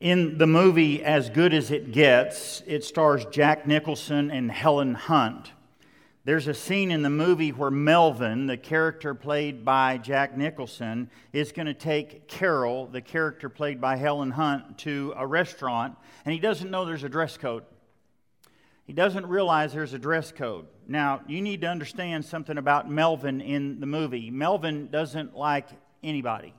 In the movie As Good as It Gets, it stars Jack Nicholson and Helen Hunt. There's a scene in the movie where Melvin, the character played by Jack Nicholson, is going to take Carol, the character played by Helen Hunt, to a restaurant, and he doesn't know there's a dress code. He doesn't realize there's a dress code. Now, you need to understand something about Melvin in the movie. Melvin doesn't like anybody.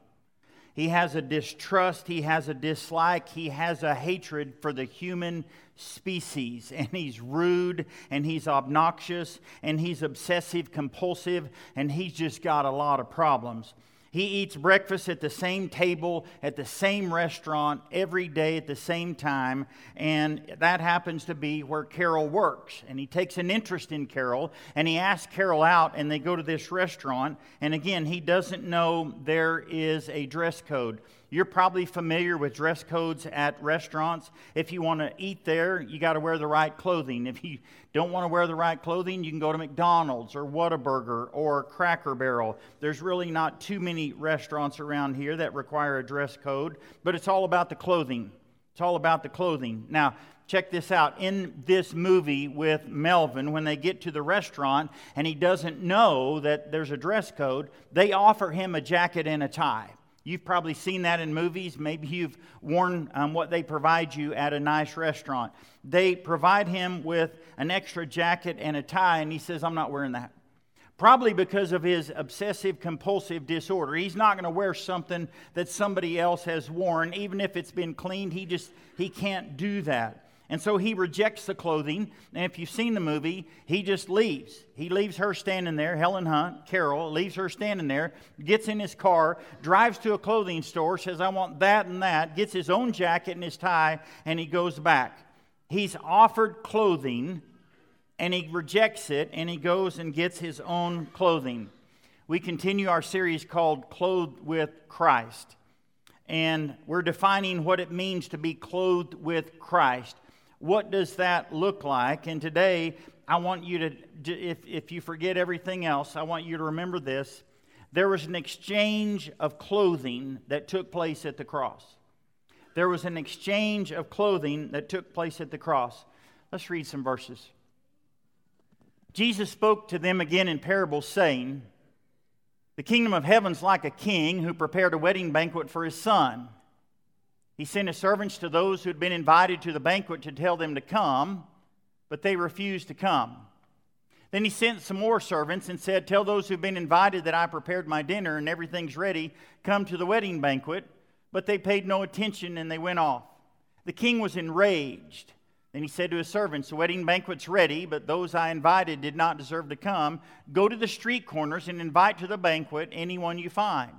He has a distrust, he has a dislike, he has a hatred for the human species. And he's rude and he's obnoxious and he's obsessive compulsive and he's just got a lot of problems. He eats breakfast at the same table, at the same restaurant, every day at the same time, and that happens to be where Carol works. And he takes an interest in Carol, and he asks Carol out, and they go to this restaurant. And again, he doesn't know there is a dress code. You're probably familiar with dress codes at restaurants. If you want to eat there, you got to wear the right clothing. If you don't want to wear the right clothing, you can go to McDonald's or Whataburger or Cracker Barrel. There's really not too many restaurants around here that require a dress code, but it's all about the clothing. It's all about the clothing. Now, check this out. In this movie with Melvin, when they get to the restaurant and he doesn't know that there's a dress code, they offer him a jacket and a tie. You've probably seen that in movies. Maybe you've worn um, what they provide you at a nice restaurant. They provide him with an extra jacket and a tie, and he says, I'm not wearing that. Probably because of his obsessive compulsive disorder. He's not going to wear something that somebody else has worn, even if it's been cleaned. He just he can't do that. And so he rejects the clothing. And if you've seen the movie, he just leaves. He leaves her standing there, Helen Hunt, Carol, leaves her standing there, gets in his car, drives to a clothing store, says, I want that and that, gets his own jacket and his tie, and he goes back. He's offered clothing and he rejects it and he goes and gets his own clothing. We continue our series called Clothed with Christ. And we're defining what it means to be clothed with Christ. What does that look like? And today, I want you to, if, if you forget everything else, I want you to remember this. There was an exchange of clothing that took place at the cross. There was an exchange of clothing that took place at the cross. Let's read some verses. Jesus spoke to them again in parables, saying, The kingdom of heaven's like a king who prepared a wedding banquet for his son. He sent his servants to those who had been invited to the banquet to tell them to come, but they refused to come. Then he sent some more servants and said, Tell those who've been invited that I prepared my dinner and everything's ready, come to the wedding banquet. But they paid no attention and they went off. The king was enraged. Then he said to his servants, The wedding banquet's ready, but those I invited did not deserve to come. Go to the street corners and invite to the banquet anyone you find.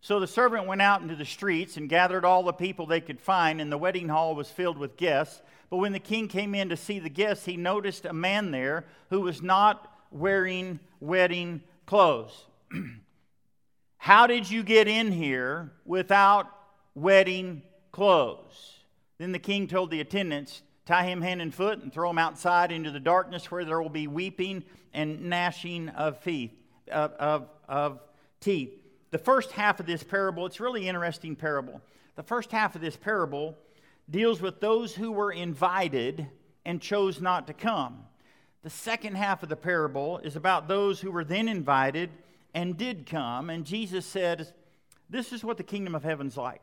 So the servant went out into the streets and gathered all the people they could find, and the wedding hall was filled with guests. But when the king came in to see the guests, he noticed a man there who was not wearing wedding clothes. How did you get in here without wedding clothes? Then the king told the attendants, Tie him hand and foot and throw him outside into the darkness where there will be weeping and gnashing of teeth. The first half of this parable, it's really interesting parable. The first half of this parable deals with those who were invited and chose not to come. The second half of the parable is about those who were then invited and did come. And Jesus said, This is what the kingdom of heaven's like.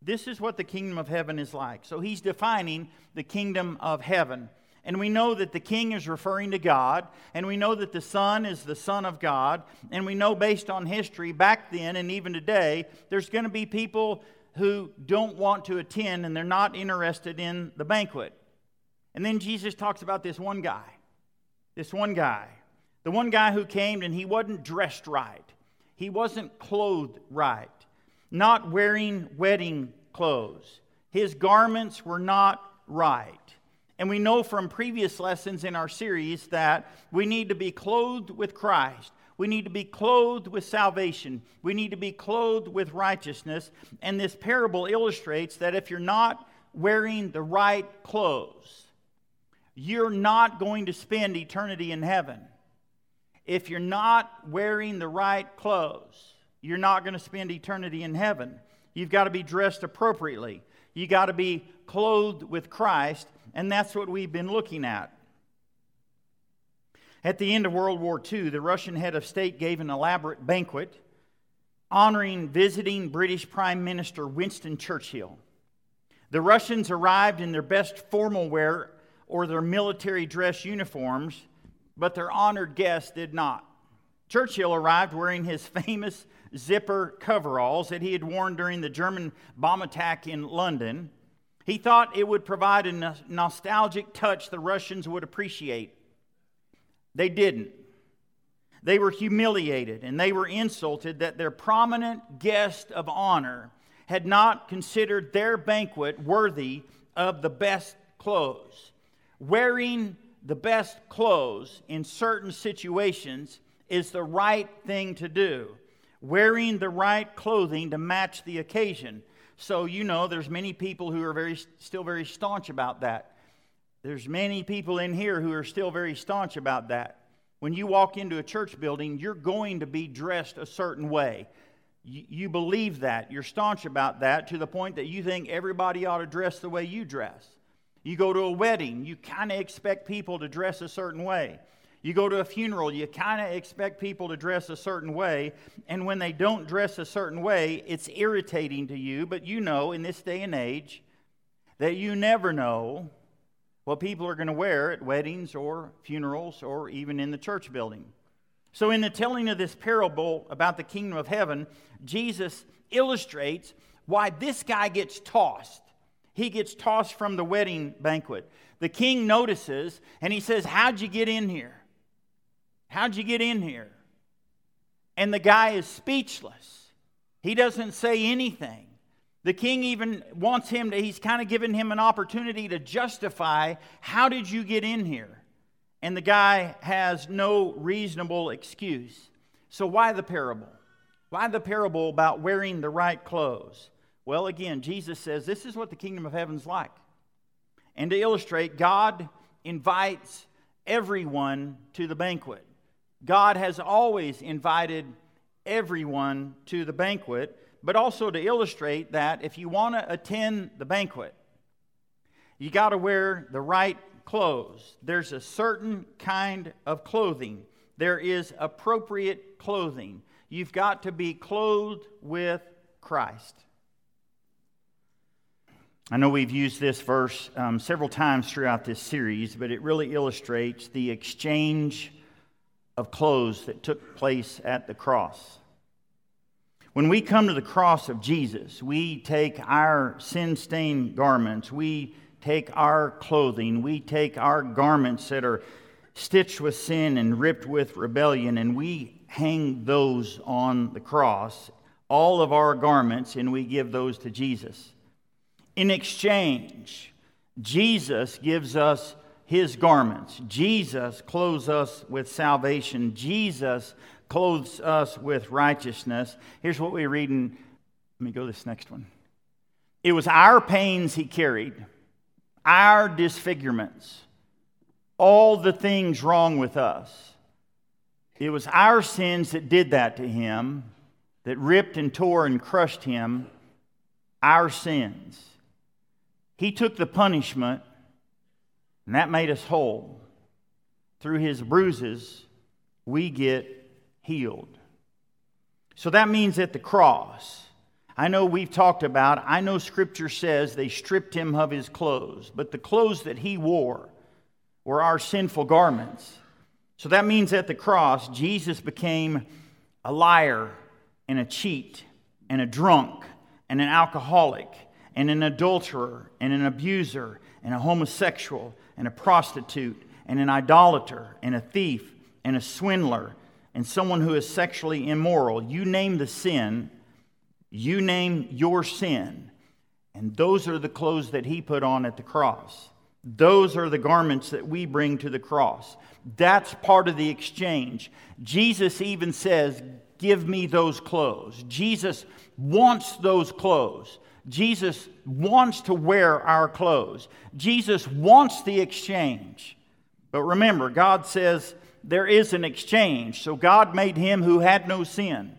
This is what the kingdom of heaven is like. So he's defining the kingdom of heaven. And we know that the king is referring to God, and we know that the son is the son of God, and we know based on history back then and even today, there's going to be people who don't want to attend and they're not interested in the banquet. And then Jesus talks about this one guy. This one guy. The one guy who came and he wasn't dressed right. He wasn't clothed right. Not wearing wedding clothes. His garments were not right. And we know from previous lessons in our series that we need to be clothed with Christ. We need to be clothed with salvation. We need to be clothed with righteousness. And this parable illustrates that if you're not wearing the right clothes, you're not going to spend eternity in heaven. If you're not wearing the right clothes, you're not going to spend eternity in heaven. You've got to be dressed appropriately. You've got to be clothed with Christ, and that's what we've been looking at. At the end of World War II, the Russian head of state gave an elaborate banquet honoring visiting British Prime Minister Winston Churchill. The Russians arrived in their best formal wear or their military dress uniforms, but their honored guest did not. Churchill arrived wearing his famous zipper coveralls that he had worn during the German bomb attack in London. He thought it would provide a nostalgic touch the Russians would appreciate. They didn't. They were humiliated and they were insulted that their prominent guest of honor had not considered their banquet worthy of the best clothes. Wearing the best clothes in certain situations is the right thing to do. Wearing the right clothing to match the occasion. So, you know, there's many people who are very, still very staunch about that. There's many people in here who are still very staunch about that. When you walk into a church building, you're going to be dressed a certain way. You, you believe that. You're staunch about that to the point that you think everybody ought to dress the way you dress. You go to a wedding, you kind of expect people to dress a certain way. You go to a funeral, you kind of expect people to dress a certain way. And when they don't dress a certain way, it's irritating to you. But you know, in this day and age, that you never know what people are going to wear at weddings or funerals or even in the church building. So, in the telling of this parable about the kingdom of heaven, Jesus illustrates why this guy gets tossed. He gets tossed from the wedding banquet. The king notices and he says, How'd you get in here? How'd you get in here? And the guy is speechless. He doesn't say anything. The king even wants him to, he's kind of given him an opportunity to justify how did you get in here? And the guy has no reasonable excuse. So, why the parable? Why the parable about wearing the right clothes? Well, again, Jesus says this is what the kingdom of heaven's like. And to illustrate, God invites everyone to the banquet. God has always invited everyone to the banquet but also to illustrate that if you want to attend the banquet, you got to wear the right clothes. There's a certain kind of clothing, there is appropriate clothing. You've got to be clothed with Christ. I know we've used this verse um, several times throughout this series, but it really illustrates the exchange of clothes that took place at the cross. When we come to the cross of Jesus, we take our sin stained garments, we take our clothing, we take our garments that are stitched with sin and ripped with rebellion, and we hang those on the cross, all of our garments, and we give those to Jesus. In exchange, Jesus gives us his garments. Jesus clothes us with salvation. Jesus clothes us with righteousness. Here's what we read in, let me go this next one. It was our pains he carried, our disfigurements, all the things wrong with us. It was our sins that did that to him, that ripped and tore and crushed him, our sins. He took the punishment, and that made us whole. Through his bruises, we get healed. So that means at the cross, I know we've talked about, I know scripture says they stripped him of his clothes, but the clothes that he wore were our sinful garments. So that means at the cross, Jesus became a liar and a cheat and a drunk and an alcoholic and an adulterer and an abuser and a homosexual and a prostitute and an idolater and a thief and a swindler and someone who is sexually immoral, you name the sin, you name your sin. And those are the clothes that he put on at the cross. Those are the garments that we bring to the cross. That's part of the exchange. Jesus even says, Give me those clothes. Jesus wants those clothes. Jesus wants to wear our clothes. Jesus wants the exchange. But remember, God says, there is an exchange. So God made him who had no sin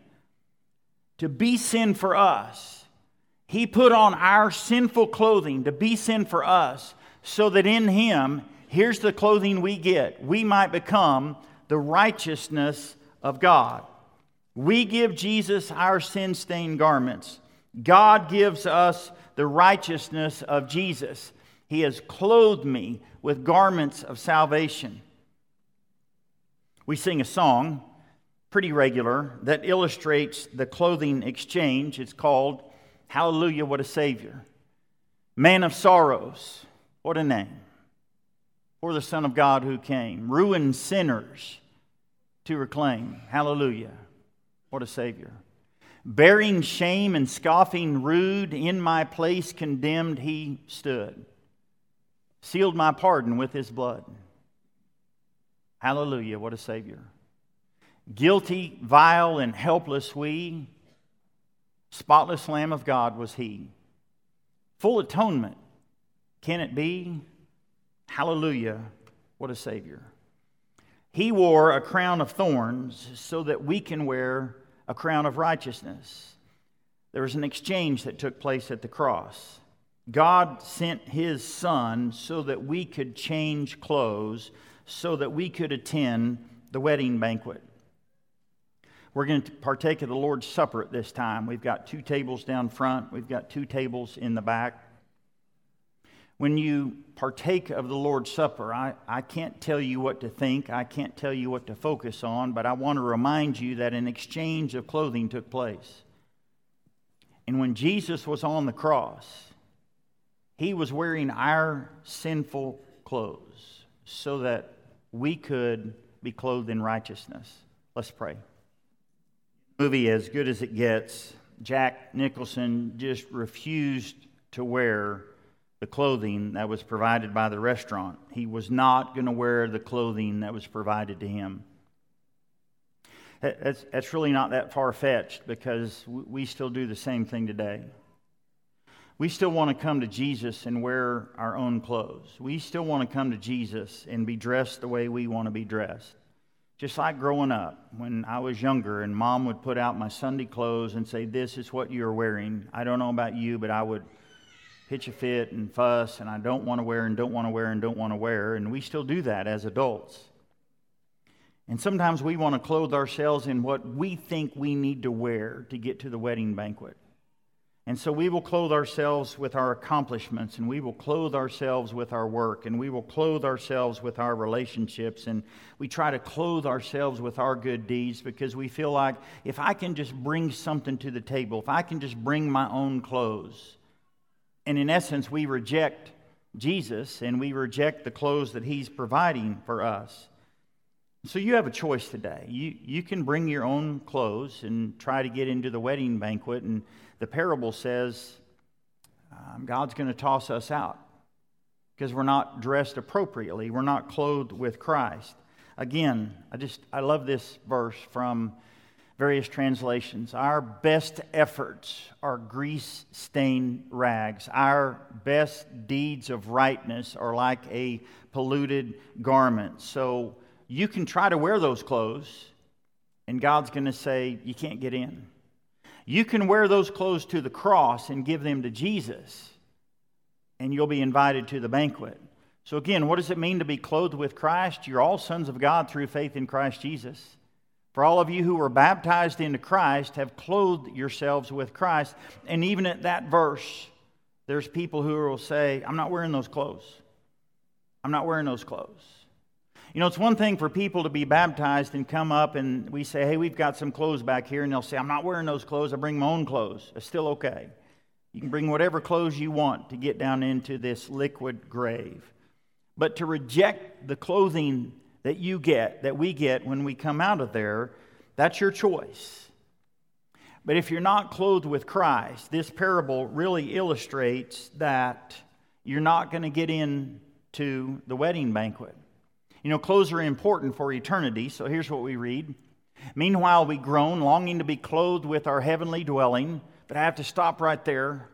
to be sin for us. He put on our sinful clothing to be sin for us, so that in Him, here's the clothing we get, we might become the righteousness of God. We give Jesus our sin stained garments. God gives us the righteousness of Jesus. He has clothed me with garments of salvation. We sing a song, pretty regular, that illustrates the clothing exchange. It's called Hallelujah, what a Savior. Man of sorrows, what a name. For the Son of God who came, ruined sinners to reclaim. Hallelujah, what a Savior. Bearing shame and scoffing rude, in my place condemned he stood. Sealed my pardon with his blood. Hallelujah, what a Savior. Guilty, vile, and helpless we, Spotless Lamb of God was he. Full atonement. Can it be? Hallelujah. What a Savior. He wore a crown of thorns so that we can wear a crown of righteousness. There was an exchange that took place at the cross. God sent his son so that we could change clothes, so that we could attend the wedding banquet. We're going to partake of the Lord's Supper at this time. We've got two tables down front, we've got two tables in the back. When you partake of the Lord's Supper, I, I can't tell you what to think, I can't tell you what to focus on, but I want to remind you that an exchange of clothing took place. And when Jesus was on the cross, he was wearing our sinful clothes so that we could be clothed in righteousness. Let's pray movie As Good as It Gets, Jack Nicholson just refused to wear the clothing that was provided by the restaurant. He was not going to wear the clothing that was provided to him. That's, that's really not that far fetched because we still do the same thing today. We still want to come to Jesus and wear our own clothes. We still want to come to Jesus and be dressed the way we want to be dressed. Just like growing up, when I was younger and mom would put out my Sunday clothes and say, This is what you're wearing. I don't know about you, but I would pitch a fit and fuss, and I don't want to wear and don't want to wear and don't want to wear. And we still do that as adults. And sometimes we want to clothe ourselves in what we think we need to wear to get to the wedding banquet. And so we will clothe ourselves with our accomplishments, and we will clothe ourselves with our work, and we will clothe ourselves with our relationships, and we try to clothe ourselves with our good deeds because we feel like if I can just bring something to the table, if I can just bring my own clothes, and in essence, we reject Jesus and we reject the clothes that He's providing for us. So you have a choice today. You, you can bring your own clothes and try to get into the wedding banquet and the parable says um, God's going to toss us out because we're not dressed appropriately. We're not clothed with Christ. Again, I just I love this verse from various translations. Our best efforts are grease stained rags. Our best deeds of rightness are like a polluted garment. So you can try to wear those clothes, and God's going to say, You can't get in. You can wear those clothes to the cross and give them to Jesus, and you'll be invited to the banquet. So, again, what does it mean to be clothed with Christ? You're all sons of God through faith in Christ Jesus. For all of you who were baptized into Christ have clothed yourselves with Christ. And even at that verse, there's people who will say, I'm not wearing those clothes. I'm not wearing those clothes. You know, it's one thing for people to be baptized and come up and we say, hey, we've got some clothes back here. And they'll say, I'm not wearing those clothes. I bring my own clothes. It's still okay. You can bring whatever clothes you want to get down into this liquid grave. But to reject the clothing that you get, that we get when we come out of there, that's your choice. But if you're not clothed with Christ, this parable really illustrates that you're not going to get into the wedding banquet. You know, clothes are important for eternity, so here's what we read. Meanwhile, we groan, longing to be clothed with our heavenly dwelling. But I have to stop right there.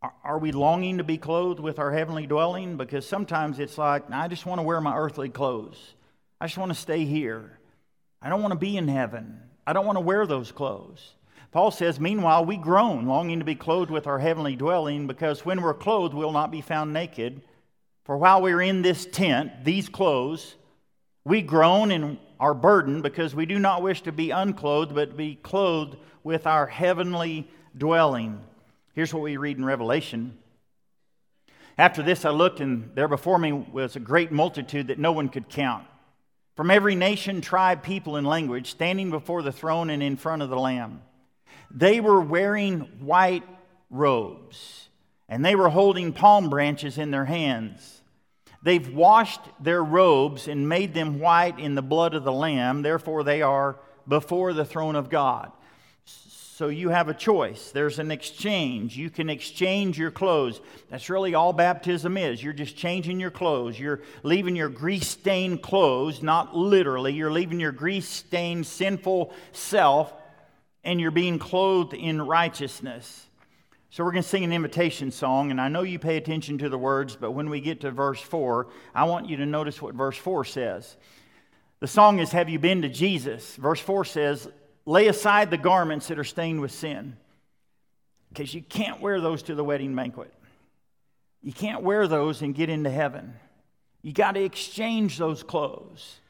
Are we longing to be clothed with our heavenly dwelling? Because sometimes it's like, I just want to wear my earthly clothes. I just want to stay here. I don't want to be in heaven. I don't want to wear those clothes. Paul says, Meanwhile, we groan, longing to be clothed with our heavenly dwelling, because when we're clothed, we'll not be found naked. For while we're in this tent, these clothes, we groan and are burdened because we do not wish to be unclothed, but to be clothed with our heavenly dwelling. Here's what we read in Revelation. After this, I looked, and there before me was a great multitude that no one could count. From every nation, tribe, people, and language, standing before the throne and in front of the Lamb. They were wearing white robes, and they were holding palm branches in their hands. They've washed their robes and made them white in the blood of the Lamb, therefore, they are before the throne of God. So you have a choice. There's an exchange. You can exchange your clothes. That's really all baptism is. You're just changing your clothes. You're leaving your grease stained clothes, not literally. You're leaving your grease stained, sinful self, and you're being clothed in righteousness. So we're going to sing an invitation song, and I know you pay attention to the words, but when we get to verse 4, I want you to notice what verse 4 says. The song is Have You Been to Jesus? Verse 4 says, Lay aside the garments that are stained with sin. Because you can't wear those to the wedding banquet. You can't wear those and get into heaven. You got to exchange those clothes.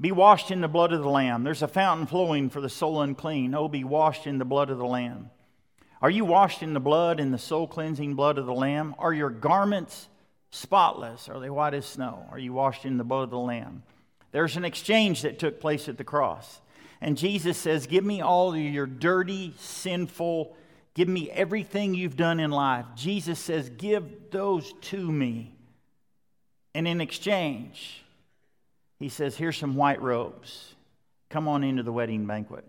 Be washed in the blood of the Lamb. There's a fountain flowing for the soul unclean. Oh, be washed in the blood of the Lamb. Are you washed in the blood, in the soul cleansing blood of the Lamb? Are your garments spotless? Are they white as snow? Are you washed in the blood of the Lamb? There's an exchange that took place at the cross. And Jesus says, Give me all your dirty, sinful, give me everything you've done in life. Jesus says, Give those to me. And in exchange, he says, Here's some white robes. Come on into the wedding banquet.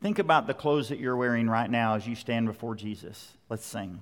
Think about the clothes that you're wearing right now as you stand before Jesus. Let's sing.